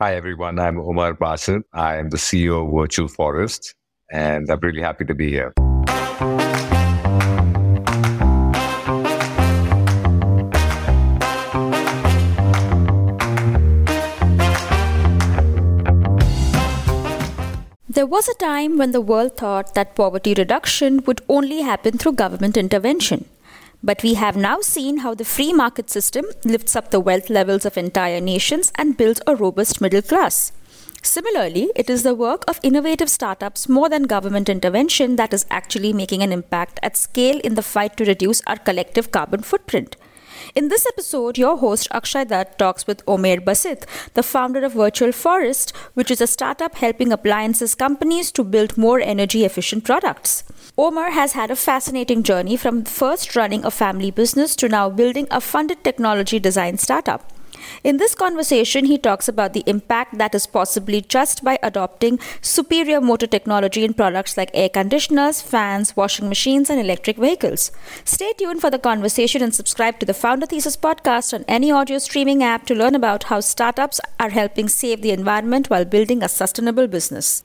Hi, everyone. I'm Omer Basith. I am the CEO of Virtual Forest, and I'm really happy to be here. There was a time when the world thought that poverty reduction would only happen through government intervention. But we have now seen how the free market system lifts up the wealth levels of entire nations and builds a robust middle class. Similarly, it is the work of innovative startups more than government intervention that is actually making an impact at scale in the fight to reduce our collective carbon footprint. In this episode, your host Akshay Dutt talks with Omer Basith, the founder of Virtual Forest, which is a startup helping appliances companies to build more energy efficient products. Omer has had a fascinating journey from first running a family business to now building a funded technology design startup. In this conversation, he talks about the impact that is possibly just by adopting superior motor technology in products like air conditioners, fans, washing machines, and electric vehicles. Stay tuned for the conversation and subscribe to the Founder Thesis podcast on any audio streaming app to learn about how startups are helping save the environment while building a sustainable business.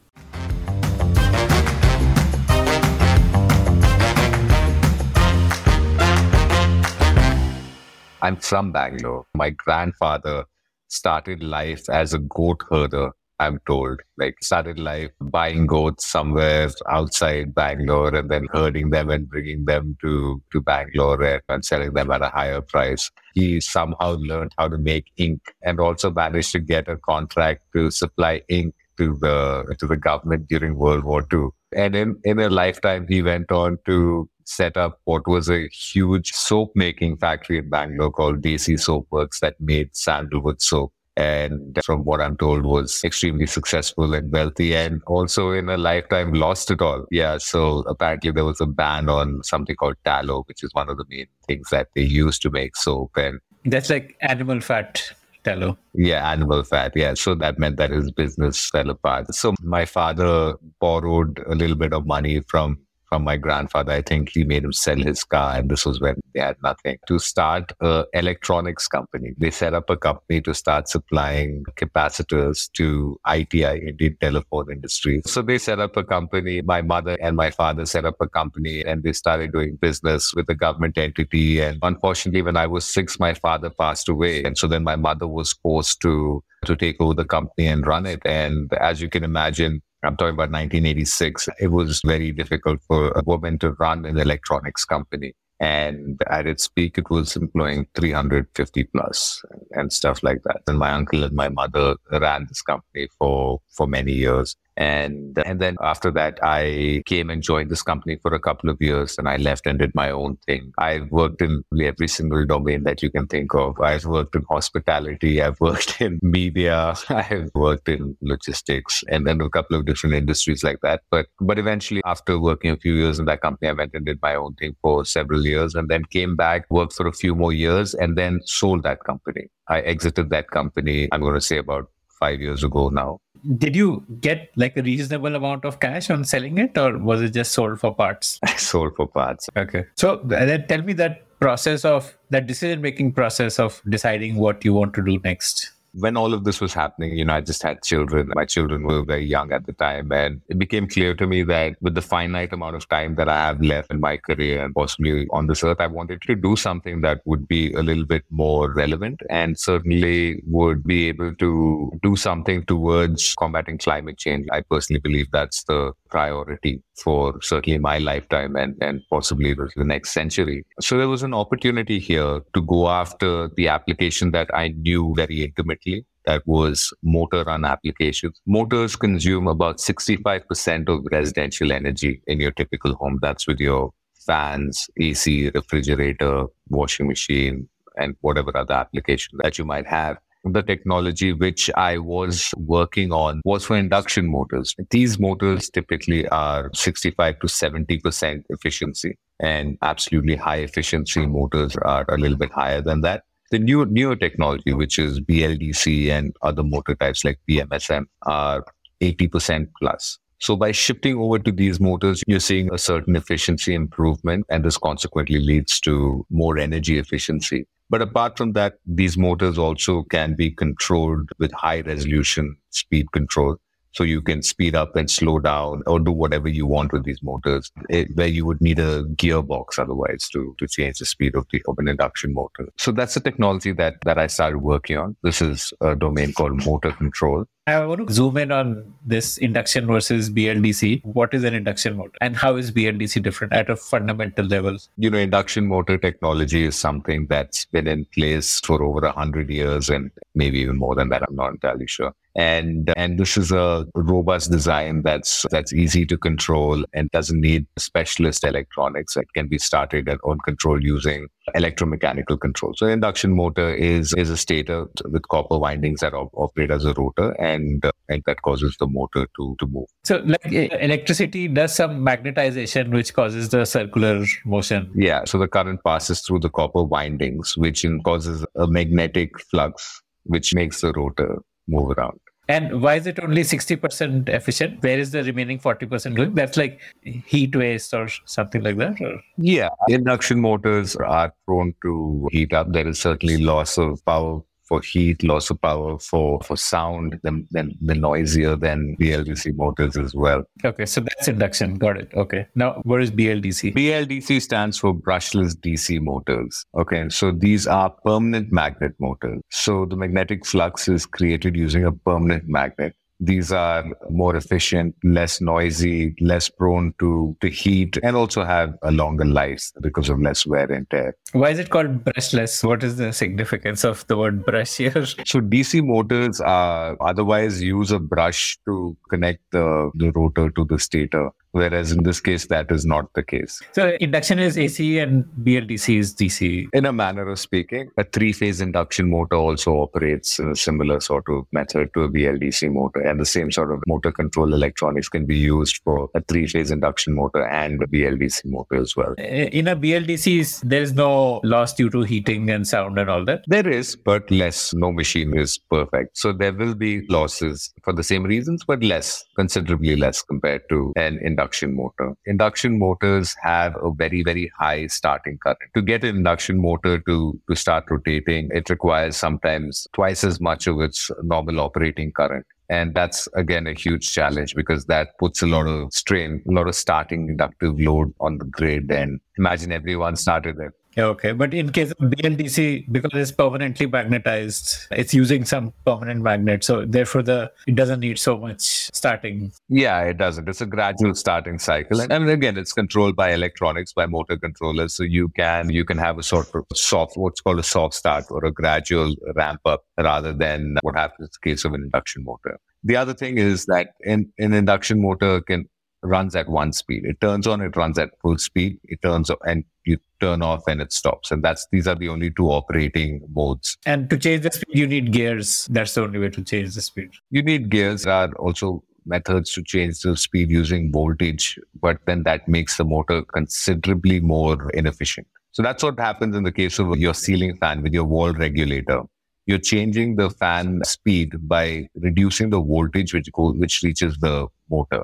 I'm from Bangalore. My grandfather started life as a goat herder, I'm told. Like, started life buying goats somewhere outside Bangalore and then herding them and bringing them to, to Bangalore and selling them at a higher price. He somehow learned how to make ink and also managed to get a contract to supply ink to the to the government during World War II. And in, in a lifetime, he went on to set up what was a huge soap making factory in Bangalore called Desi Soap Works that made sandalwood soap. And from what I'm told, was extremely successful and wealthy, and also in a lifetime lost it all. Yeah, so apparently there was a ban on something called tallow, which is one of the main things that they use to make soap. And that's like animal fat tallow. Yeah, animal fat. Yeah. So that meant that his business fell apart. So my father borrowed a little bit of money from from my grandfather. I think he made him sell his car, and this was when they had nothing to start a electronics company. They set up a company to start supplying capacitors to ITI, Indian Telephone Industry. So they set up a company. My mother and my father set up a company, and they started doing business with a government entity. And unfortunately, when I was six, my father passed away, and so then my mother was forced to to take over the company and run it. And as you can imagine, I'm talking about 1986. It was very difficult for a woman to run an electronics company. And at its peak, it was employing 350 plus and stuff like that. And my uncle and my mother ran this company for, for many years. And, and then after that, I came and joined this company for a couple of years and I left and did my own thing. I've worked in every single domain that you can think of. I've worked in hospitality. I've worked in media. I've worked in logistics and then a couple of different industries like that. But, but eventually after working a few years in that company, I went and did my own thing for several years and then came back, worked for a few more years and then sold that company. I exited that company, I'm going to say about five years ago now did you get like a reasonable amount of cash on selling it or was it just sold for parts? Sold for parts. Okay. So then tell me that process of that decision making process of deciding what you want to do next when all of this was happening, you know, I just had children. My children were very young at the time. And it became clear to me that with the finite amount of time that I have left in my career and possibly on this earth, I wanted to do something that would be a little bit more relevant and certainly would be able to do something towards combating climate change. I personally believe that's the priority for certainly my lifetime and, and possibly the next century. So there was an opportunity here to go after the application that I knew very intimately. That was motor run applications. Motors consume about 65% of residential energy in your typical home. That's with your fans, AC, refrigerator, washing machine, and whatever other application that you might have the technology which I was working on was for induction motors. These motors typically are 65 to 70% efficiency and absolutely high efficiency motors are a little bit higher than that. The new newer technology, which is BLDC and other motor types like PMSM, are 80% plus. So by shifting over to these motors, you're seeing a certain efficiency improvement, and this consequently leads to more energy efficiency. But apart from that, these motors also can be controlled with high resolution speed control. So you can speed up and slow down or do whatever you want with these motors, it, where you would need a gearbox otherwise to, to change the speed of, the, of an induction motor. So that's the technology that, that I started working on. This is a domain called motor control. I want to zoom in on this induction versus BLDC. What is an induction motor and how is BLDC different at a fundamental level? You know, induction motor technology is something that's been in place for over a hundred years and maybe even more than that. I'm not entirely sure. And and this is a robust design that's that's easy to control and doesn't need specialist electronics. It can be started and on control using electromechanical control. So induction motor is is a stator with copper windings that op- operate as a rotor and uh, and that causes the motor to to move. So like electricity does some magnetization which causes the circular motion. Yeah, so the current passes through the copper windings which causes a magnetic flux which makes the rotor move around. And why is it only 60% efficient? Where is the remaining 40% going? That's like heat waste or something like that? Or? Yeah. Induction motors are prone to heat up. There is certainly loss of power for heat, loss of power for, for sound, then, then the noisier than BLDC motors as well. Okay, so that's induction. Got it. Okay. Now, what is BLDC? BLDC stands for brushless DC motors. Okay, so these are permanent magnet motors. So the magnetic flux is created using a permanent magnet these are more efficient, less noisy, less prone to, to heat, and also have a longer life because of less wear and tear. Why is it called brushless? What is the significance of the word brush here? So DC motors are otherwise use a brush to connect the, the rotor to the stator. Whereas in this case, that is not the case. So induction is AC and BLDC is DC. In a manner of speaking, a three-phase induction motor also operates in a similar sort of method to a BLDC motor, and the same sort of motor control electronics can be used for a three-phase induction motor and a BLDC motor as well. Eh, in a BLDC, there is no loss due to heating and sound and all that. There is, but less. No machine is perfect, so there will be losses for the same reasons, but less, considerably less compared to an induction induction motor. Induction motors have a very, very high starting current. To get an induction motor to, to start rotating, it requires sometimes twice as much of its normal operating current. And that's again a huge challenge because that puts a lot of strain, a lot of starting inductive load on the grid. And imagine everyone started at Okay, but in case of BLDC, because it's permanently magnetized, it's using some permanent magnet, so therefore the it doesn't need so much starting. Yeah, it doesn't. It's a gradual starting cycle, and, and again, it's controlled by electronics, by motor controllers. So you can you can have a sort of soft, what's called a soft start or a gradual ramp up, rather than what happens in the case of an induction motor. The other thing is that in an induction motor can runs at one speed. It turns on, it runs at full speed. It turns off, and you turn off and it stops. And that's these are the only two operating modes. And to change the speed, you need gears. That's the only way to change the speed. You need gears. There are also methods to change the speed using voltage, but then that makes the motor considerably more inefficient. So that's what happens in the case of your ceiling fan with your wall regulator. You're changing the fan speed by reducing the voltage which goes, which reaches the motor.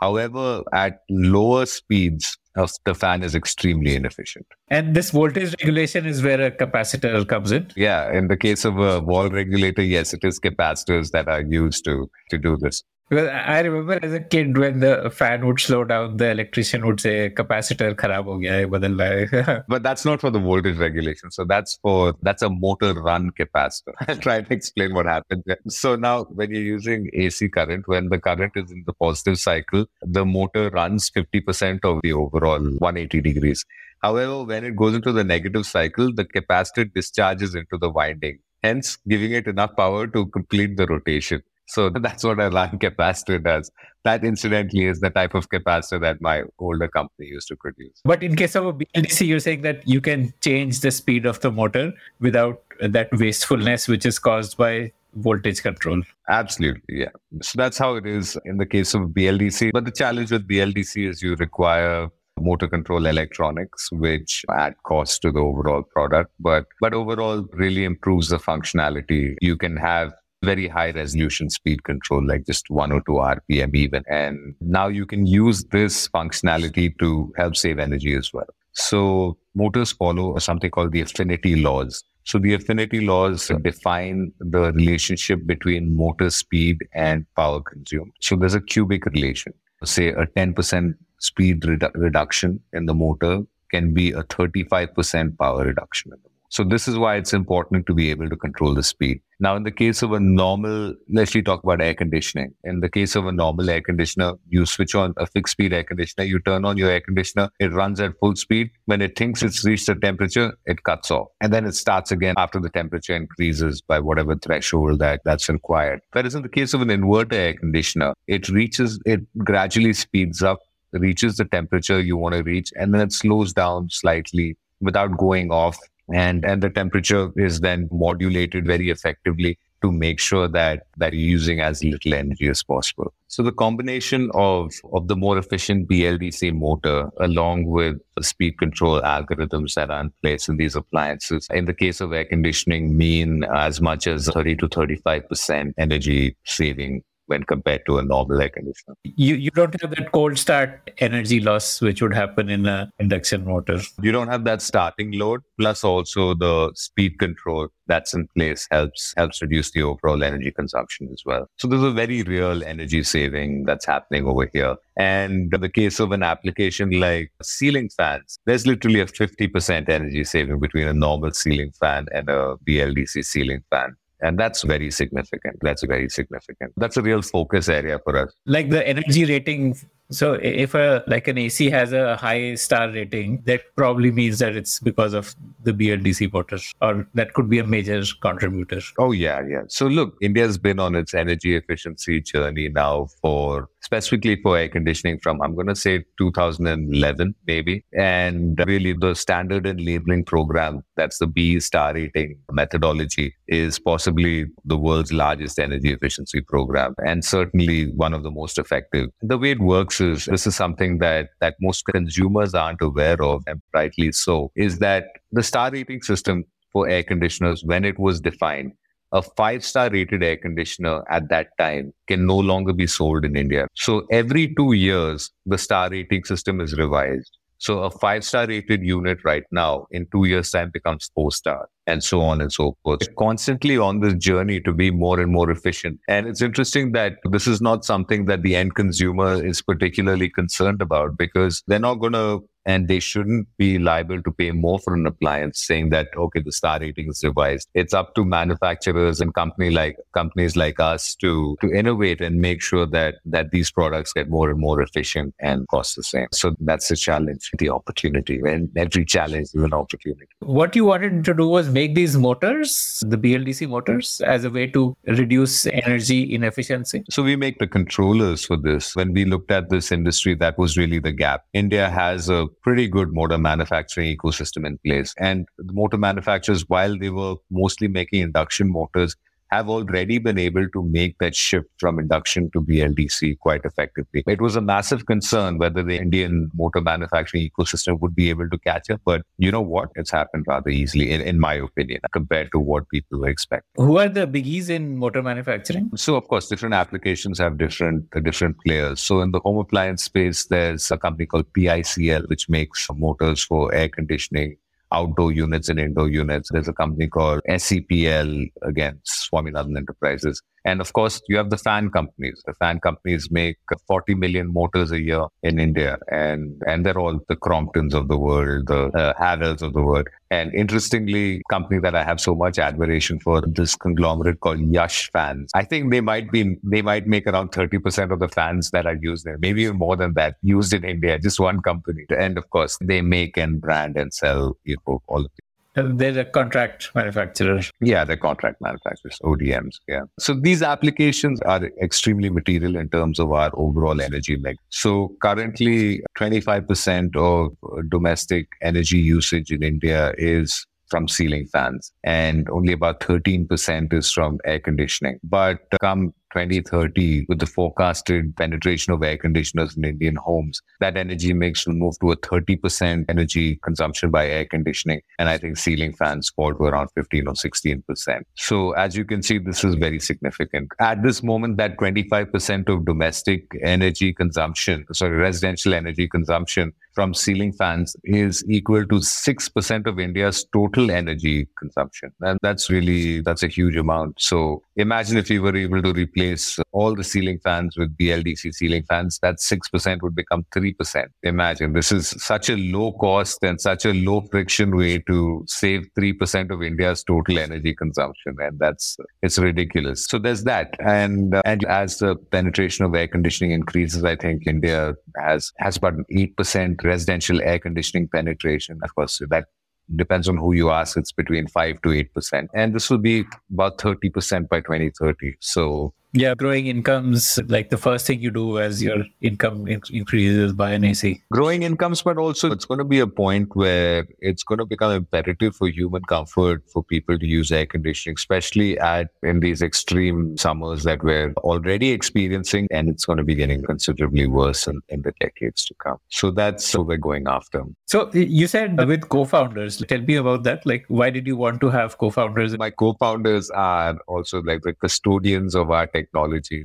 However, at lower speeds, uh, the fan is extremely inefficient. And this voltage regulation is where a capacitor comes in? Yeah. In the case of a wall regulator, yes, it is capacitors that are used to, to do this. Well, I remember as a kid when the fan would slow down, the electrician would say capacitor kharab ho gaya hai, but that's not for the voltage regulation. So that's for that's a motor run capacitor. I'll try to explain what happens. So now when you're using AC current, when the current is in the positive cycle, the motor runs 50% of the overall 180 degrees. However, when it goes into the negative cycle, the capacitor discharges into the winding, hence giving it enough power to complete the rotation. So that's what a run capacitor does. That incidentally is the type of capacitor that my older company used to produce. But in case of a BLDC, you're saying that you can change the speed of the motor without that wastefulness which is caused by voltage control. Absolutely, yeah. So that's how it is in the case of BLDC. But the challenge with BLDC is you require motor control electronics, which add cost to the overall product, but but overall really improves the functionality. You can have very high resolution speed control, like just 102 RPM even. And now you can use this functionality to help save energy as well. So motors follow something called the affinity laws. So the affinity laws define the relationship between motor speed and power consumed. So there's a cubic relation. Say a 10% speed redu- reduction in the motor can be a 35% power reduction in the motor. So this is why it's important to be able to control the speed. Now, in the case of a normal, let's talk about air conditioning. In the case of a normal air conditioner, you switch on a fixed speed air conditioner, you turn on your air conditioner, it runs at full speed. When it thinks it's reached a temperature, it cuts off. And then it starts again after the temperature increases by whatever threshold that, that's required. Whereas in the case of an inverter air conditioner, it reaches, it gradually speeds up, reaches the temperature you want to reach, and then it slows down slightly without going off and and the temperature is then modulated very effectively to make sure that that you're using as little energy as possible. So the combination of of the more efficient BLDC motor along with the speed control algorithms that are in place in these appliances, in the case of air conditioning, mean as much as 30 to 35 percent energy saving when compared to a normal air conditioner. You you don't have that cold start energy loss which would happen in an induction motor. You don't have that starting load, plus also the speed control that's in place helps helps reduce the overall energy consumption as well. So there's a very real energy saving that's happening over here. And in the case of an application like ceiling fans, there's literally a 50% energy saving between a normal ceiling fan and a BLDC ceiling fan. And that's very significant. That's very significant. That's a real focus area for us. Like the energy rating so if a like an AC has a high star rating, that probably means that it's because of the BLDC motor, or that could be a major contributor. Oh yeah, yeah. So look, India's been on its energy efficiency journey now for specifically for air conditioning from I'm going to say 2011 maybe, and really the standard and labeling program that's the B star rating methodology is possibly the world's largest energy efficiency program and certainly one of the most effective. The way it works is this is something that that most consumers aren't aware of, and rightly so, is that the star rating system for air conditioners, when it was defined, a five star rated air conditioner at that time can no longer be sold in India. So every two years, the star rating system is revised. So a five star rated unit right now in two years time becomes four star and so on and so forth. We're constantly on this journey to be more and more efficient. And it's interesting that this is not something that the end consumer is particularly concerned about because they're not going to and they shouldn't be liable to pay more for an appliance saying that okay the star rating is revised. It's up to manufacturers and company like companies like us to to innovate and make sure that that these products get more and more efficient and cost the same. So that's the challenge the opportunity and every challenge is an opportunity. What you wanted to do was make these motors the bldc motors as a way to reduce energy inefficiency? So we make the controllers for this. When we looked at this industry that was really the gap. India has a pretty good motor manufacturing ecosystem in place. And the motor manufacturers, while they were mostly making induction motors, have already been able to make that shift from induction to BLDC quite effectively. It was a massive concern whether the Indian motor manufacturing ecosystem would be able to catch up. But you know what? It's happened rather easily, in, in my opinion, compared to what people were expecting. Who are the biggies in motor manufacturing? So, of course, different applications have different uh, different players. So, in the home appliance space, there's a company called PICL, which makes motors for air conditioning outdoor units and indoor units. There's a company called SCPL, again, Swaminathan Enterprises. And of course, you have the fan companies. The fan companies make 40 million motors a year in India, and and they're all the Cromptons of the world, the uh, Havells of the world. And interestingly, company that I have so much admiration for, this conglomerate called Yash Fans. I think they might be they might make around 30% of the fans that are used there, maybe even more than that, used in India. Just one company. And of course, they make and brand and sell you know all of they're a contract manufacturer. Yeah, they're contract manufacturers, ODMs. Yeah. So these applications are extremely material in terms of our overall energy mix. So currently, 25% of uh, domestic energy usage in India is from ceiling fans and only about 13% is from air conditioning. But come 2030, with the forecasted penetration of air conditioners in Indian homes, that energy mix will move to a 30% energy consumption by air conditioning. And I think ceiling fans fall to around 15 or 16%. So as you can see, this is very significant. At this moment, that 25% of domestic energy consumption, sorry, residential energy consumption from ceiling fans is equal to 6% of India's total energy consumption. And that's really, that's a huge amount. So imagine if you were able to replace all the ceiling fans with BLDC ceiling fans, that 6% would become 3%. Imagine this is such a low cost and such a low friction way to save 3% of India's total energy consumption. And that's, it's ridiculous. So there's that. And, uh, and as the penetration of air conditioning increases, I think India has, has about 8% residential air conditioning penetration. Of course, that depends on who you ask. It's between 5 to 8%. And this will be about 30% by 2030. So yeah, growing incomes, like the first thing you do as your income in- increases buy an AC. Growing incomes, but also it's going to be a point where it's going to become imperative for human comfort for people to use air conditioning, especially at in these extreme summers that we're already experiencing, and it's going to be getting considerably worse in, in the decades to come. So that's what we're going after. So you said with co-founders, tell me about that. Like, why did you want to have co-founders? My co-founders are also like the custodians of our technology.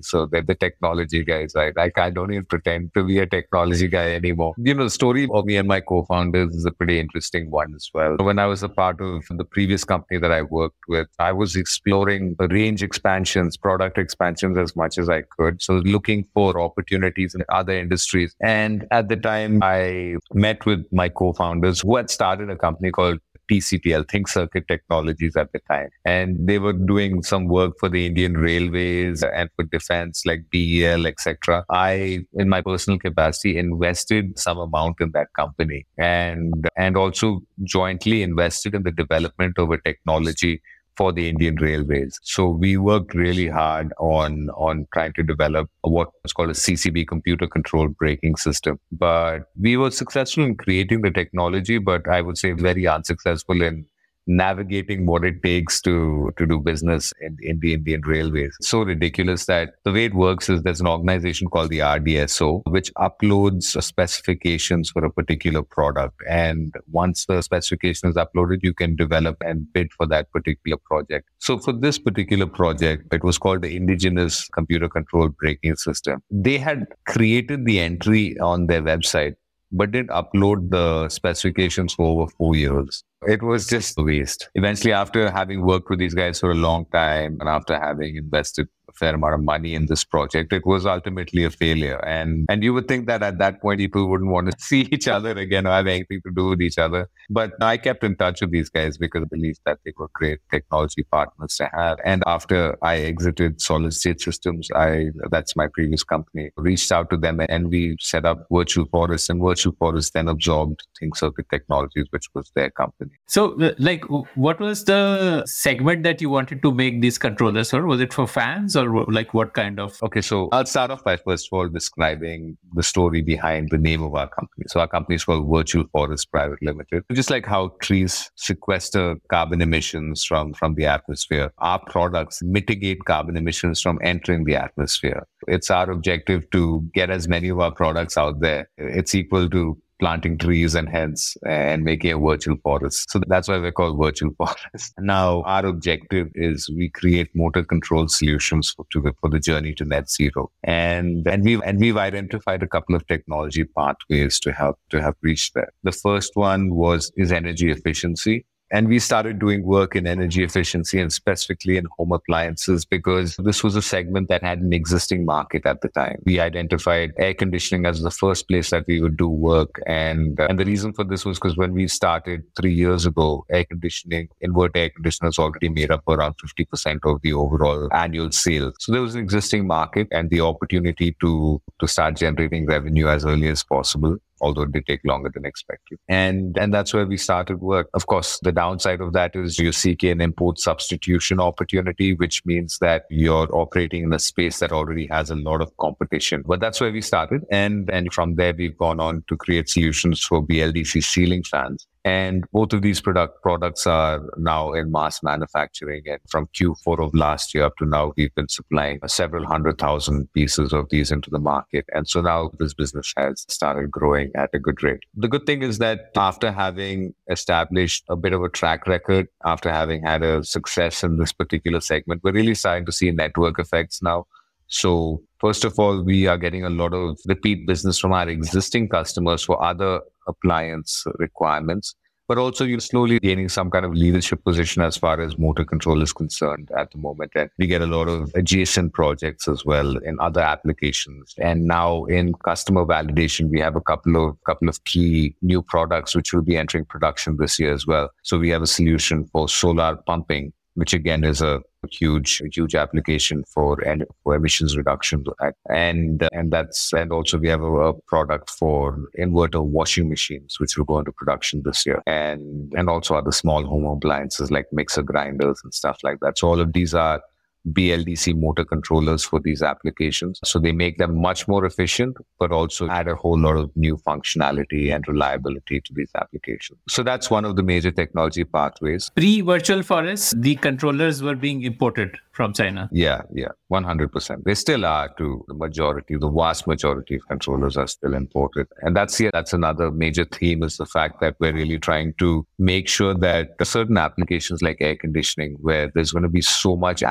So they're the technology guys, right? Like I don't even pretend to be a technology guy anymore. You know, the story of me and my co-founders is a pretty interesting one as well. When I was a part of the previous company that I worked with, I was exploring range expansions, product expansions as much as I could. So looking for opportunities in other industries. And at the time I met with my co-founders who had started a company called TCTL, Think Circuit Technologies at the time. And they were doing some work for the Indian Railways and for defense like BEL, etc. I, in my personal capacity, invested some amount in that company and, and also jointly invested in the development of a technology for the Indian Railways. So we worked really hard on on trying to develop what was called a CCB computer controlled braking system. But we were successful in creating the technology, but I would say very unsuccessful in navigating what it takes to to do business in, in the Indian Railways. So ridiculous that the way it works is there's an organization called the RDSO, which uploads specifications for a particular product. And once the specification is uploaded, you can develop and bid for that particular project. So for this particular project, it was called the indigenous computer controlled braking system. They had created the entry on their website but didn't upload the specifications for over four years. It was just a waste. Eventually, after having worked with these guys for a long time and after having invested a fair amount of money in this project, it was ultimately a failure. And and you would think that at that point people wouldn't want to see each other again or have anything to do with each other. But I kept in touch with these guys because I believed that they were great technology partners to have. And after I exited Solid State Systems, I that's my previous company, reached out to them and we set up Virtual Forest. And Virtual Forest then absorbed Think Circuit Technologies, which was their company. So, uh, like, what was the segment that you wanted to make these controllers, or was it for fans, or like what kind of? Okay, so I'll start off by first of all describing the story behind the name of our company. So, our company is called Virtual Forest Private Limited. Just like how trees sequester carbon emissions from from the atmosphere, our products mitigate carbon emissions from entering the atmosphere. It's our objective to get as many of our products out there. It's equal to planting trees and heads and making a virtual forest. So that's why we're called virtual forest. Now, our objective is we create motor control solutions for, to the, for the journey to net zero. And, and we've, and we've identified a couple of technology pathways to help, to help reach that. The first one was, is energy efficiency. And we started doing work in energy efficiency and specifically in home appliances because this was a segment that had an existing market at the time. We identified air conditioning as the first place that we would do work. And, uh, and the reason for this was because when we started three years ago, air conditioning, inverter air conditioners already made up around 50% of the overall annual sales. So there was an existing market and the opportunity to, to start generating revenue as early as possible although it did take longer than expected. And and that's where we started work. Of course, the downside of that is you seek an import substitution opportunity, which means that you're operating in a space that already has a lot of competition. But that's where we started. And and from there we've gone on to create solutions for BLDC ceiling fans. And both of these product products are now in mass manufacturing. And from Q4 of last year up to now, we've been supplying several hundred thousand pieces of these into the market. And so now this business has started growing at a good rate. The good thing is that after having established a bit of a track record, after having had a success in this particular segment, we're really starting to see network effects now. So First of all, we are getting a lot of repeat business from our existing customers for other appliance requirements but also you're slowly gaining some kind of leadership position as far as motor control is concerned at the moment. And we get a lot of adjacent projects as well in other applications. And now in customer validation, we have a couple of couple of key new products which will be entering production this year as well. So we have a solution for solar pumping, which again is a huge huge application for and for emissions reduction and and that's and also we have a, a, product for inverter washing machines which will go into production this year. And and also other small home appliances like mixer grinders and stuff like that. So all of these are BLDC motor controllers for these applications. So they make them much more efficient, but also add a whole lot of new functionality and reliability to these applications. So that's one of the major technology pathways. Pre virtual forest, the controllers were being imported from China. Yeah, yeah, 100%. They still are to the majority, the vast majority of controllers are still imported. And that's, yeah, that's another major theme is the fact that we're really trying to make sure that certain applications like air conditioning, where there's going to be so much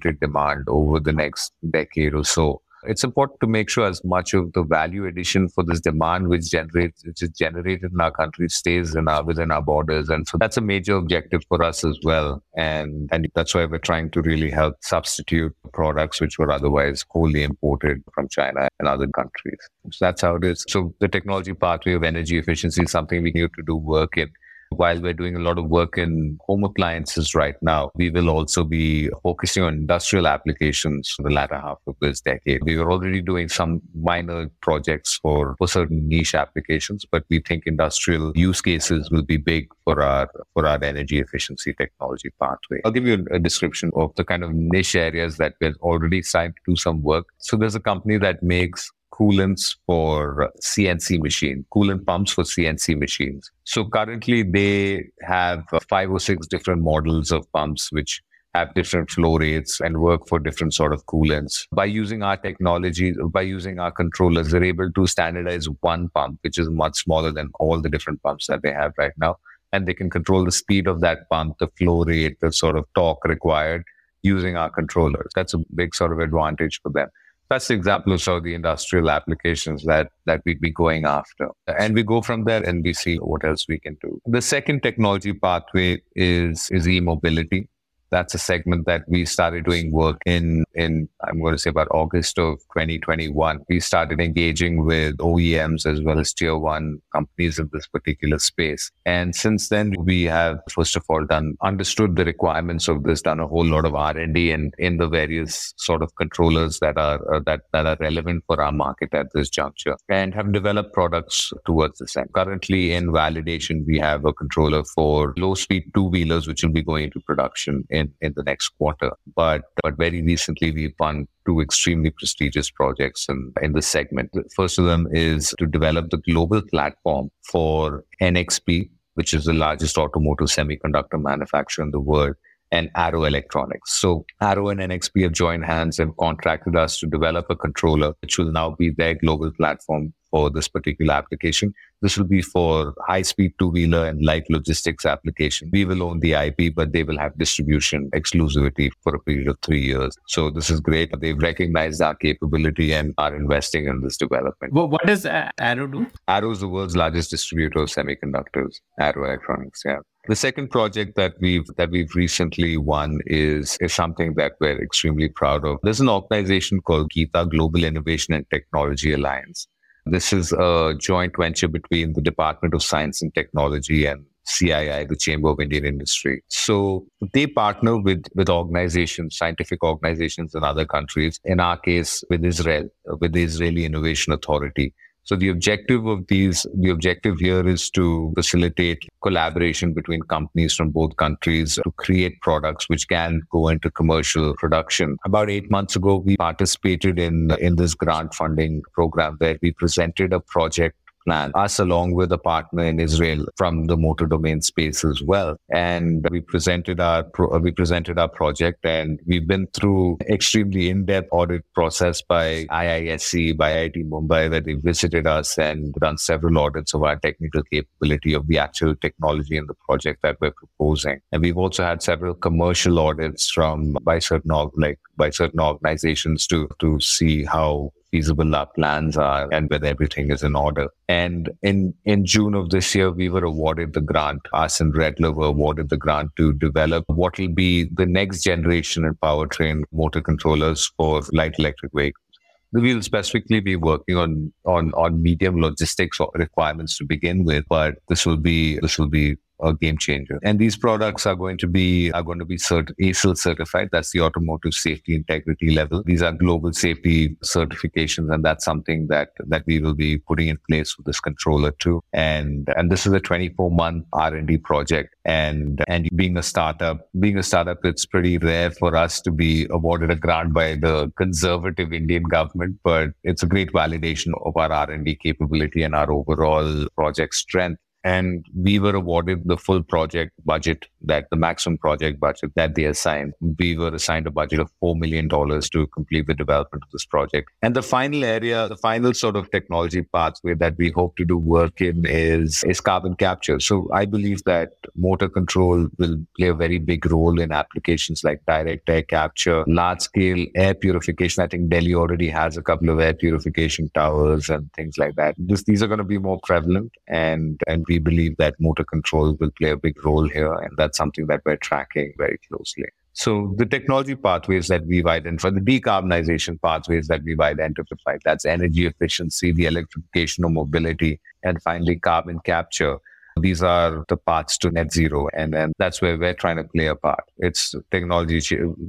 demand over the next decade or so, it's important to make sure as much of the value addition for this demand which generates which is generated in our country stays in our within our borders. And so that's a major objective for us as well. And and that's why we're trying to really help substitute products which were otherwise wholly imported from China and other countries. So that's how it is. So the technology pathway of energy efficiency is something we need to do work in while we're doing a lot of work in home appliances right now, we will also be focusing on industrial applications in the latter half of this decade. We are already doing some minor projects for, for certain niche applications, but we think industrial use cases will be big for our for our energy efficiency technology pathway. I'll give you a description of the kind of niche areas that we're already starting to do some work. So there's a company that makes coolants for CNC machine, coolant pumps for CNC machines. So currently they have five or six different models of pumps, which have different flow rates and work for different sort of coolants. By using our technology, by using our controllers, they're able to standardize one pump, which is much smaller than all the different pumps that they have right now. And they can control the speed of that pump, the flow rate, the sort of torque required using our controllers. That's a big sort of advantage for them that's the example of some of the industrial applications that that we'd be going after. And we go from there and we see what else we can do. The second technology pathway is is e-mobility that's a segment that we started doing work in in I'm going to say about August of 2021. We started engaging with OEMs as well as tier one companies in this particular space. And since then, we have first of all done understood the requirements of this, done a whole lot of R and D in in the various sort of controllers that are uh, that that are relevant for our market at this juncture, and have developed products towards this end. Currently in validation, we have a controller for low speed two wheelers, which will be going into production in in, in the next quarter. But but very recently we've won two extremely prestigious projects in, in this segment. First of them is to develop the global platform for NXP, which is the largest automotive semiconductor manufacturer in the world and Arrow Electronics. So Arrow and NXP have joined hands and contracted us to develop a controller, which will now be their global platform for this particular application. This will be for high speed two wheeler and light logistics application. We will own the IP, but they will have distribution exclusivity for a period of three years. So this is great. They've recognized our capability and are investing in this development. Well, what does Arrow do? Arrow is the world's largest distributor of semiconductors, Arrow Electronics. Yeah. The second project that we've that we've recently won is is something that we're extremely proud of. There's an organization called GITA Global Innovation and Technology Alliance. This is a joint venture between the Department of Science and Technology and CII, the Chamber of Indian Industry. So they partner with, with organizations, scientific organizations in other countries. In our case, with Israel, with the Israeli Innovation Authority, so the objective of these, the objective here is to facilitate collaboration between companies from both countries to create products which can go into commercial production. About eight months ago, we participated in, in this grant funding program where we presented a project plan, us along with a partner in Israel from the motor domain space as well. And we presented our pro- uh, we presented our project, and we've been through extremely in-depth audit process by IISc, by IIT Mumbai, where they visited us and done several audits of our technical capability of the actual technology and the project that we're proposing. And we've also had several commercial audits from by certain like by certain organizations to to see how feasible our plans are and whether everything is in order. And in, in June of this year, we were awarded the grant. Us and Redler were awarded the grant to develop what will be the next generation in powertrain motor controllers for light electric vehicles. We will specifically be working on, on, on medium logistics requirements to begin with, but this will be, this will be a game changer. And these products are going to be are going to be cert- ASIL certified. That's the automotive safety integrity level. These are global safety certifications, and that's something that that we will be putting in place with this controller too. And and this is a 24 month R and D project. And and being a startup, being a startup, it's pretty rare for us to be awarded a grant by the conservative Indian government, but it's a great validation of our R and D capability and our overall project strength and we were awarded the full project budget that the maximum project budget that they assigned. We were assigned a budget of $4 million to complete the development of this project. And the final area, the final sort of technology pathway that we hope to do work in is, is carbon capture. So I believe that motor control will play a very big role in applications like direct air capture, large scale air purification. I think Delhi already has a couple of air purification towers and things like that. This, these are going to be more prevalent and, and we believe that motor control will play a big role here. And that's something that we're tracking very closely. So the technology pathways that we've identified, the decarbonization pathways that we've identified, that's energy efficiency, the electrification of mobility, and finally carbon capture. These are the paths to net zero. And, and that's where we're trying to play a part. It's technology,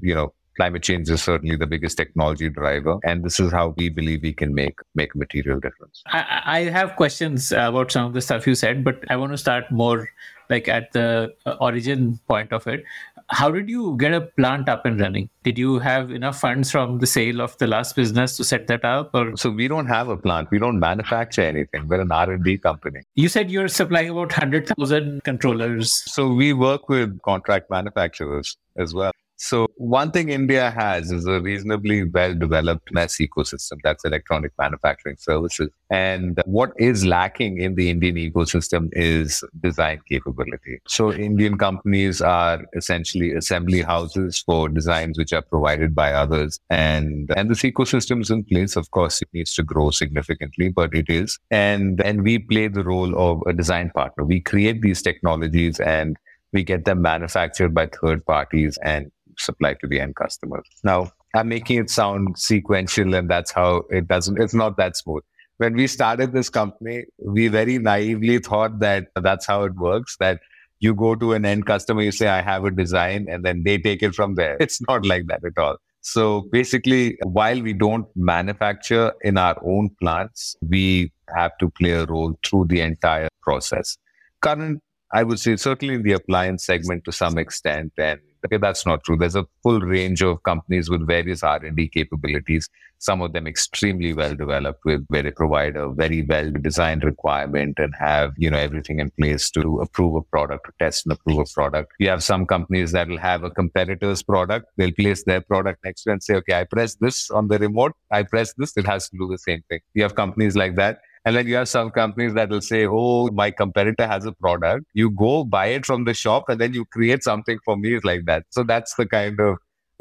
you know, climate change is certainly the biggest technology driver and this is how we believe we can make make a material difference. I, I, have questions about some of the stuff you said but i want to start more like at the uh, origin point of it. How did you get a plant up and running? Did you have enough funds from the sale of the last business to set that up or? So we don't have a plant. We don't manufacture anything. We're an r&d company. You said you're supplying about 100000 controllers. So we work with contract manufacturers as well so one thing India has is a reasonably well developed MES ecosystem. That's electronic manufacturing services. And what is lacking in the Indian ecosystem is design capability. So Indian companies are essentially assembly houses for designs which are provided by others. And, and this ecosystem is in place. Of course, it needs to grow significantly, but it is. And, and we play the role of a design partner. We create these technologies and we get them manufactured by third parties and supply to the end customer. Now, I'm making it sound sequential, and that's how it doesn't, it's not that smooth. When we started this company, we very naively thought that that's how it works, that you go to an end customer, you say, I have a design, and then they take it from there. It's not like that at all. So basically, while we don't manufacture in our own plants, we have to play a role through the entire process. Current, I would say, certainly in the appliance segment to some extent, and Okay, that's not true. There's a full range of companies with various R&D capabilities. Some of them extremely well developed with where they provide a very well designed requirement and have, you know, everything in place to approve a product, to test and approve a product. You have some companies that will have a competitor's product. They'll place their product next to it and say, okay, I press this on the remote. I press this. It has to do the same thing. You have companies like that. And then you have some companies that will say, oh, my competitor has a product. You go buy it from the shop and then you create something for me like that. So that's the kind of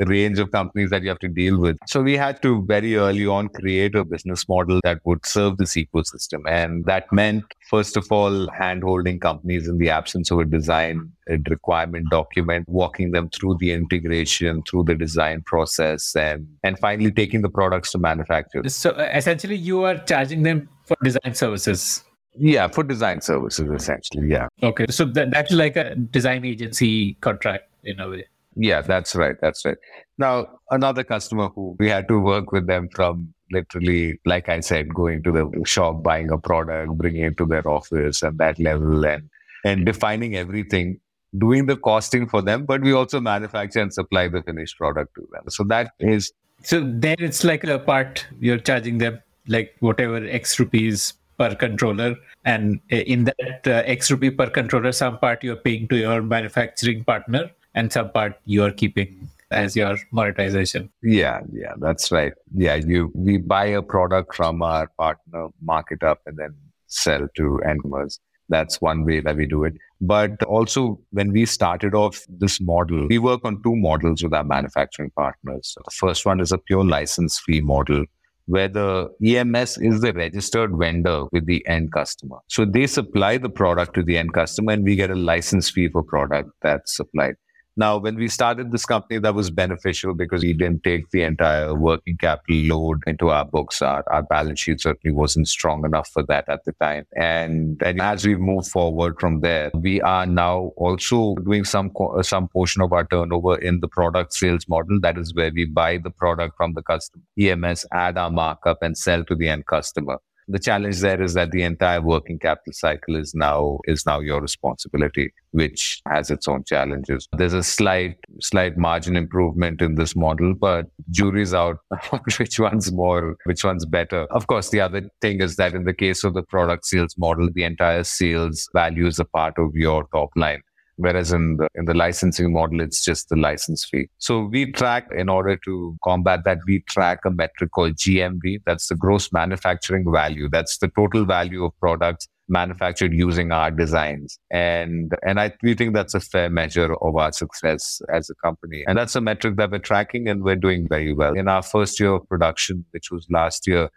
range of companies that you have to deal with. So we had to very early on create a business model that would serve this ecosystem. And that meant, first of all, hand holding companies in the absence of a design requirement document, walking them through the integration, through the design process, and, and finally taking the products to manufacture. So uh, essentially, you are charging them for design services. Yeah, for design services, essentially. Yeah. Okay. So that, that's like a design agency contract in a way. Yeah, that's right. That's right. Now, another customer who we had to work with them from literally, like I said, going to the shop, buying a product, bringing it to their office and that level and, and defining everything, doing the costing for them, but we also manufacture and supply the finished product to them. So that is. So then it's like a part you're charging them like whatever X rupees per controller. And in that uh, X rupee per controller, some part you're paying to your manufacturing partner and some part you're keeping as your monetization. Yeah, yeah, that's right. Yeah, you we buy a product from our partner, mark it up, and then sell to end customers. That's one way that we do it. But also, when we started off this model, we work on two models with our manufacturing partners. The first one is a pure license fee model where the EMS is the registered vendor with the end customer. So they supply the product to the end customer and we get a license fee for product that's supplied. Now, when we started this company, that was beneficial because we didn't take the entire working capital load into our books. Our, our balance sheet certainly wasn't strong enough for that at the time. And, and as we've moved forward from there, we are now also doing some some portion of our turnover in the product sales model. That is where we buy the product from the customer, EMS, add our markup, and sell to the end customer the challenge there is that the entire working capital cycle is now is now your responsibility which has its own challenges. There's a slight slight margin improvement in this model but jury's out which one's more which one's better. Of course the other thing is that in the case of the product sales model the entire sales value is a part of your top line whereas in the in the licensing model it's just the license fee. So we track in order to combat that we track a metric called gmv that's the gross manufacturing value. That's the total value of products manufactured using our designs. And and i we think that's a fair measure of our success as a company. And that's a metric that we're tracking and we're doing very well. In our first year of production which was last year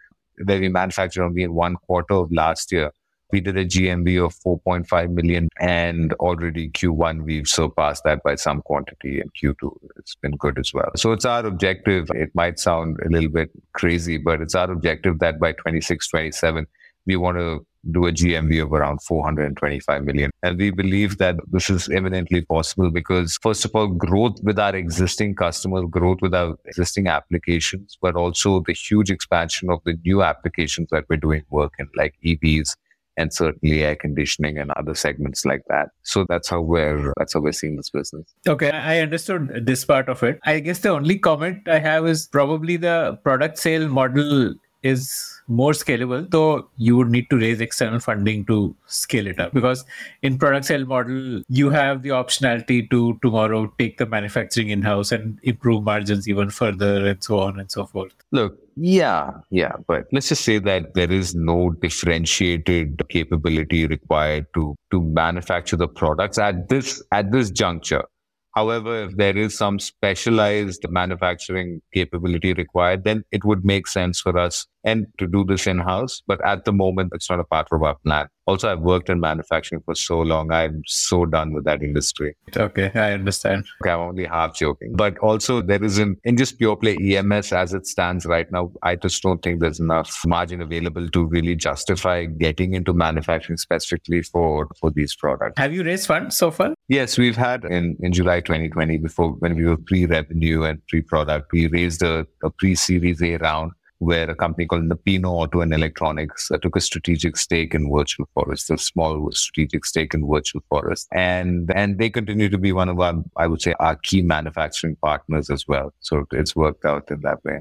where we manufactured only in one quarter of last year we did a GMV of 4.5 million, and already Q1 we've surpassed that by some quantity, and Q2 it's been good as well. So it's our objective. It might sound a little bit crazy, but it's our objective that by 26, 27, we want to do a GMV of around 425 million. And we believe that this is eminently possible because, first of all, growth with our existing customers, growth with our existing applications, but also the huge expansion of the new applications that we're doing work in, like EVs, and certainly air conditioning and other segments like that. So that's how we're that's how we're seeing this business. Okay, I understood this part of it. I guess the only comment I have is probably the product sale model is more scalable, though you would need to raise external funding to scale it up. Because in product sale model, you have the optionality to tomorrow take the manufacturing in house and improve margins even further, and so on and so forth. Look, yeah, yeah, but let's just say that there is no differentiated capability required to to manufacture the products at this at this juncture. However, if there is some specialized manufacturing capability required, then it would make sense for us and to do this in house. But at the moment, it's not a part of our plan. Also, I've worked in manufacturing for so long. I'm so done with that industry. Okay, I understand. Okay, I'm only half joking. But also, there isn't, in just pure play EMS as it stands right now, I just don't think there's enough margin available to really justify getting into manufacturing specifically for, for these products. Have you raised funds so far? Yes, we've had in, in July 2020, before when we were pre revenue and pre product, we raised a, a pre series A round where a company called Napino Auto and Electronics uh, took a strategic stake in Virtual Forest, a small strategic stake in Virtual Forest, and and they continue to be one of our, I would say, our key manufacturing partners as well. So it's worked out in that way.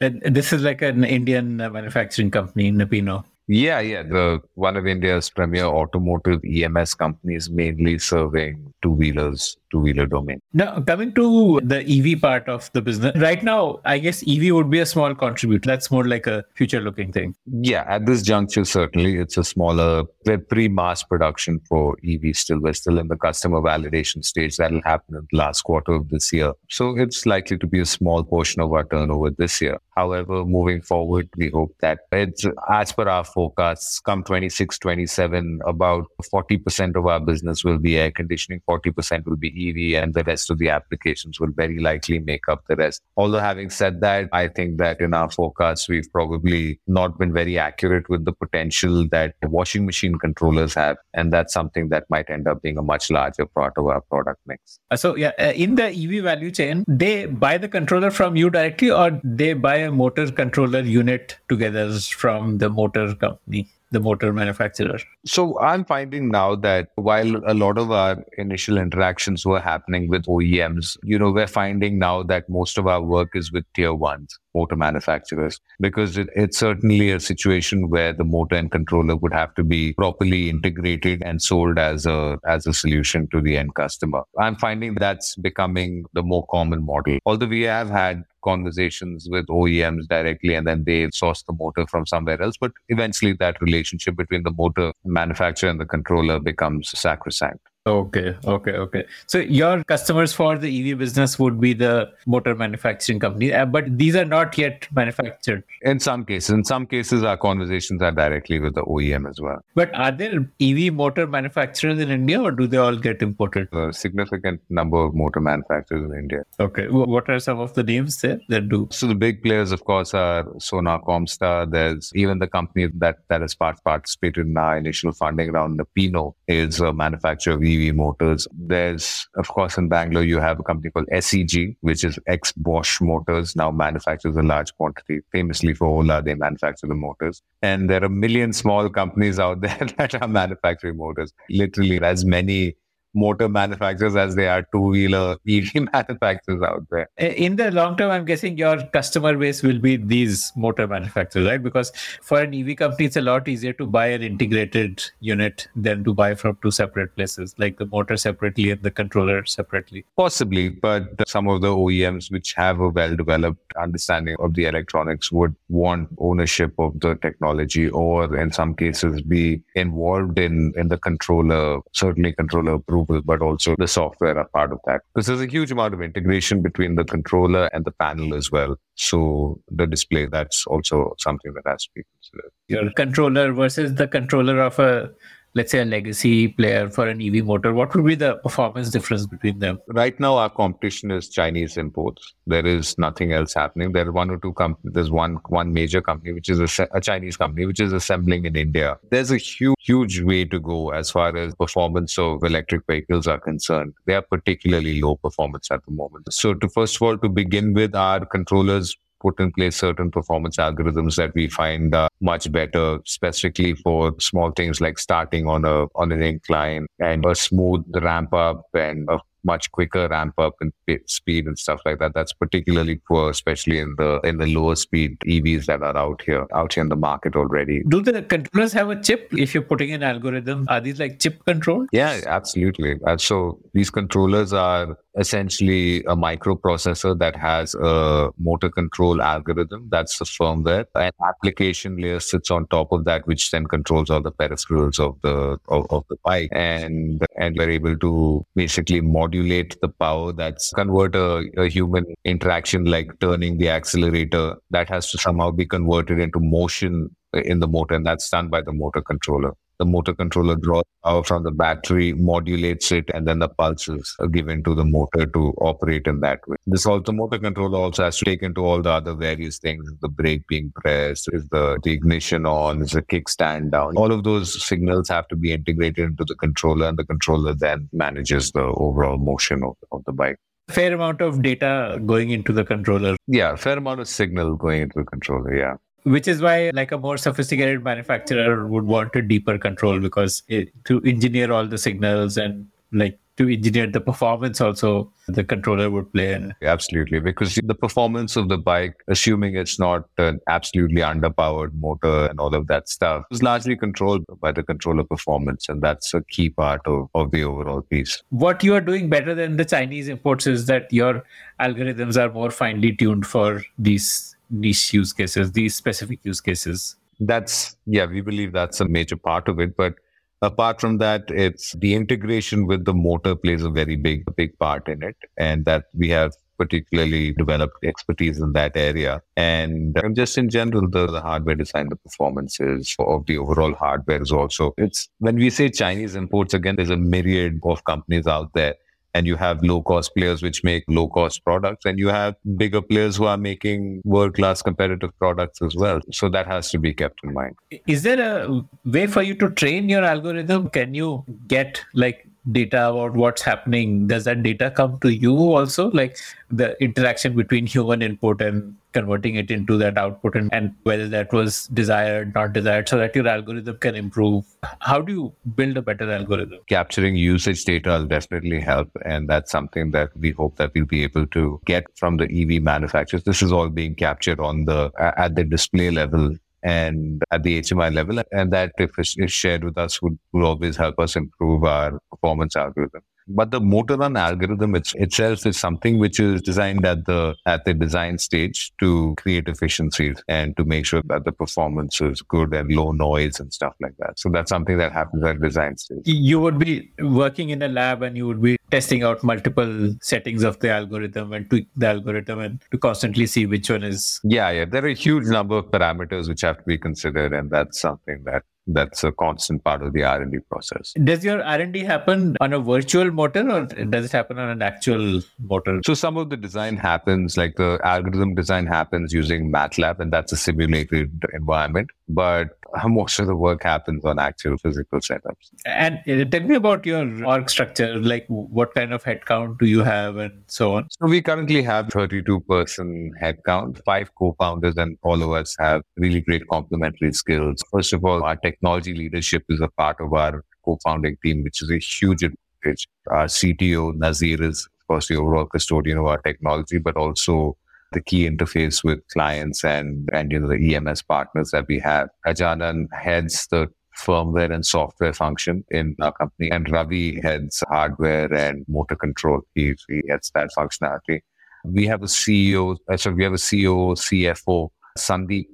And this is like an Indian uh, manufacturing company, Napino. Yeah, yeah. The one of India's premier automotive EMS companies, mainly serving two wheelers two-wheeler domain. Now, coming to the EV part of the business, right now, I guess EV would be a small contributor. That's more like a future-looking thing. Yeah, at this juncture, certainly, it's a smaller. We're pre-mass production for EV still. We're still in the customer validation stage. That'll happen in the last quarter of this year. So it's likely to be a small portion of our turnover this year. However, moving forward, we hope that it's as per our forecasts, come 26, 27, about 40% of our business will be air conditioning, 40% will be EV and the rest of the applications will very likely make up the rest. Although having said that, I think that in our forecasts, we've probably not been very accurate with the potential that washing machine controllers have. And that's something that might end up being a much larger part of our product mix. Uh, so yeah, uh, in the EV value chain, they buy the controller from you directly or they buy a motor controller unit together from the motor company? the motor manufacturer? So I'm finding now that while a lot of our initial interactions were happening with OEMs, you know, we're finding now that most of our work is with tier ones. Motor manufacturers because it, it's certainly a situation where the motor and controller would have to be properly integrated and sold as a as a solution to the end customer. I'm finding that's becoming the more common model. Although we have had conversations with OEMs directly and then they source the motor from somewhere else. But eventually that relationship between the motor manufacturer and the controller becomes sacrosanct. Okay, okay, okay. So your customers for the EV business would be the motor manufacturing company, uh, but these are not yet manufactured. In some cases, in some cases, our conversations are directly with the OEM as well. But are there EV motor manufacturers in India, or do they all get imported? A significant number of motor manufacturers in India. Okay, what are some of the names there that do? So the big players, of course, are Sona Comstar. There's even the company that that has part participated in our initial funding round. Napino is a manufacturer of EV motors. There's, of course, in Bangalore, you have a company called SEG, which is ex Bosch Motors, now manufactures a large quantity. Famously for Ola, they manufacture the motors. And there are a million small companies out there that are manufacturing motors. Literally, as many motor manufacturers as they are two wheeler EV manufacturers out there. In the long term, I'm guessing your customer base will be these motor manufacturers, right? Because for an EV company, it's a lot easier to buy an integrated unit than to buy from two separate places, like the motor separately and the controller separately. Possibly, but some of the OEMs which have a well developed understanding of the electronics would want ownership of the technology or in some cases be involved in, in the controller, certainly controller approval but also the software are part of that. Because there's a huge amount of integration between the controller and the panel as well. So the display, that's also something that has to be considered. Your controller versus the controller of a let's say a legacy player for an EV motor, what would be the performance difference between them? Right now, our competition is Chinese imports. There is nothing else happening. There are one or two companies. There's one one major company which is a, a, Chinese company which is assembling in India. There's a huge huge way to go as far as performance of electric vehicles are concerned. They are particularly low performance at the moment. So, to first of all, to begin with, our controllers put in place certain performance algorithms that we find uh, much better, specifically for small things like starting on a on an incline and a smooth ramp up and a much quicker ramp up in speed and stuff like that. That's particularly poor, especially in the in the lower speed EVs that are out here, out here in the market already. Do the controllers have a chip? If you're putting in algorithm, are these like chip controlled? Yeah, absolutely. So these controllers are essentially a microprocessor that has a motor control algorithm. That's the firmware. An application layer sits on top of that, which then controls all the peripherals of the of, of the bike, and and we're able to basically modulate the power that's convert a, a human interaction like turning the accelerator that has to somehow be converted into motion in the motor, and that's done by the motor controller the motor controller draws power from the battery, modulates it, and then the pulses are given to the motor to operate in that way. This also motor controller also has to take into all the other various things: the brake being pressed, is the, the ignition on, is the kickstand down. All of those signals have to be integrated into the controller, and the controller then manages the overall motion of, of the bike fair amount of data going into the controller. Yeah, fair amount of signal going into the controller. Yeah which is why like a more sophisticated manufacturer would want a deeper control because it, to engineer all the signals and like to engineer the performance also the controller would play in. Absolutely because the performance of the bike assuming it's not an absolutely underpowered motor and all of that stuff is largely controlled by the controller performance and that's a key part of, of the overall piece. What you are doing better than the chinese imports is that your algorithms are more finely tuned for these niche use cases, these specific use cases. That's, yeah, we believe that's a major part of it. But apart from that, it's the integration with the motor plays a very big, big part in it. And that we have particularly developed expertise in that area. And um, just in general, the, the hardware design, the performances of the overall hardware is also, it's when we say Chinese imports, again, there's a myriad of companies out there and you have low cost players which make low cost products and you have bigger players who are making world class competitive products as well. So that has to be kept in mind. Is there a way for you to train your algorithm? Can you get like data about what's happening, does that data come to you also? Like the interaction between human input and converting it into that output and, and whether that was desired, not desired, so that your algorithm can improve. How do you build a better algorithm? Capturing usage data will definitely help. And that's something that we hope that we'll be able to get from the EV manufacturers. This is all being captured on the at the display level and at the HMI level. And that, if it's shared with us, would, would always help us improve our performance algorithm. But the motor run algorithm it's, itself is something which is designed at the at the design stage to create efficiencies and to make sure that the performance is good and low noise and stuff like that. So that's something that happens at design stage. You would be working in a lab and you would be testing out multiple settings of the algorithm and tweak the algorithm and to constantly see which one is yeah yeah. There are a huge number of parameters which have to be considered and that's something that that's a constant part of the r&d process. Does your r&d happen on a virtual motor or does it happen on an actual motor? So some of the design happens like the algorithm design happens using matlab and that's a simulated environment but most of the work happens on actual physical setups. And tell me about your org structure. Like, what kind of headcount do you have, and so on? So we currently have 32 person headcount. Five co-founders, and all of us have really great complementary skills. First of all, our technology leadership is a part of our co-founding team, which is a huge advantage. Our CTO Nazir is, of course, the overall custodian of our technology, but also the key interface with clients and, and you know, the EMS partners that we have. Ajanan heads the firmware and software function in our company, and Ravi heads hardware and motor control. He, he heads that functionality. We have a CEO, uh, so we have a CEO, CFO, Sandeep,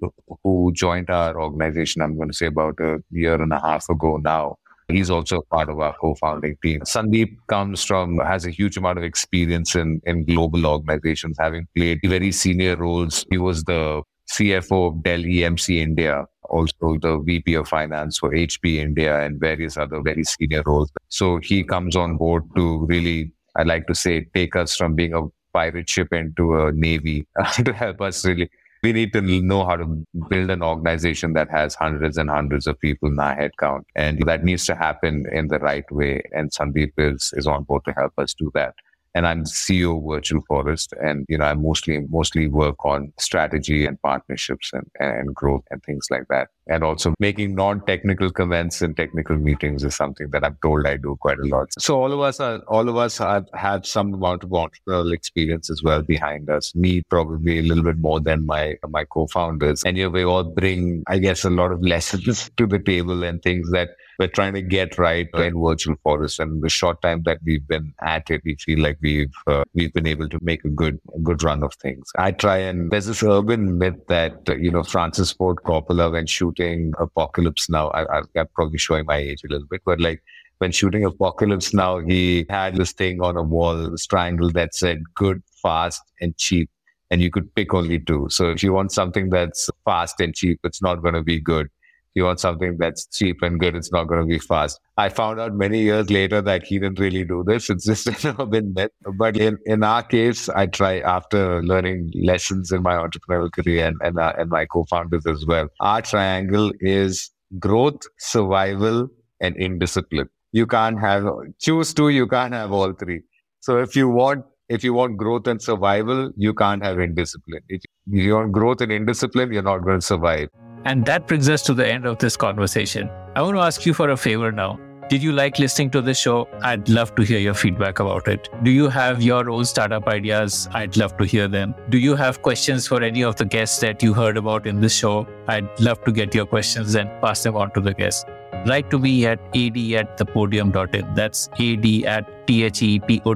who joined our organization, I'm going to say about a year and a half ago now. He's also part of our co-founding team. Sandeep comes from, has a huge amount of experience in, in global organizations, having played very senior roles. He was the CFO of Dell EMC India, also the VP of Finance for HP India and various other very senior roles. So he comes on board to really, I like to say, take us from being a pirate ship into a navy to help us really we need to know how to build an organization that has hundreds and hundreds of people in our headcount. And that needs to happen in the right way. And Sandeep is, is on board to help us do that and I'm CEO Virtual Forest. And, you know, I mostly, mostly work on strategy and partnerships and, and growth and things like that. And also making non-technical comments in technical meetings is something that I'm told I do quite a lot. So all of us are, all of us have had some amount of entrepreneurial experience as well behind us. Me probably a little bit more than my, my co-founders. And you know, we all bring, I guess, a lot of lessons to the table and things that we're trying to get right in virtual forest. And the short time that we've been at it, we feel like we've uh, we've been able to make a good a good run of things. I try and there's this urban myth that uh, you know Francis Ford Coppola when shooting Apocalypse Now, I, I'm probably showing my age a little bit, but like when shooting Apocalypse Now, he had this thing on a wall, this triangle that said good, fast, and cheap. And you could pick only two. So if you want something that's fast and cheap, it's not going to be good you want something that's cheap and good, it's not going to be fast. I found out many years later that he didn't really do this. It's just never been met. But in, in our case, I try after learning lessons in my entrepreneurial career and, and, uh, and my co-founders as well. Our triangle is growth, survival, and indiscipline. You can't have, choose two, you can't have all three. So if you want if you want growth and survival, you can't have indiscipline. If you want growth and indiscipline, you're not going to survive. And that brings us to the end of this conversation. I want to ask you for a favor now. Did you like listening to this show? I'd love to hear your feedback about it. Do you have your own startup ideas? I'd love to hear them. Do you have questions for any of the guests that you heard about in this show? I'd love to get your questions and pass them on to the guests. Write to me at ad at thepodium.in. That's ad at thepodium.in.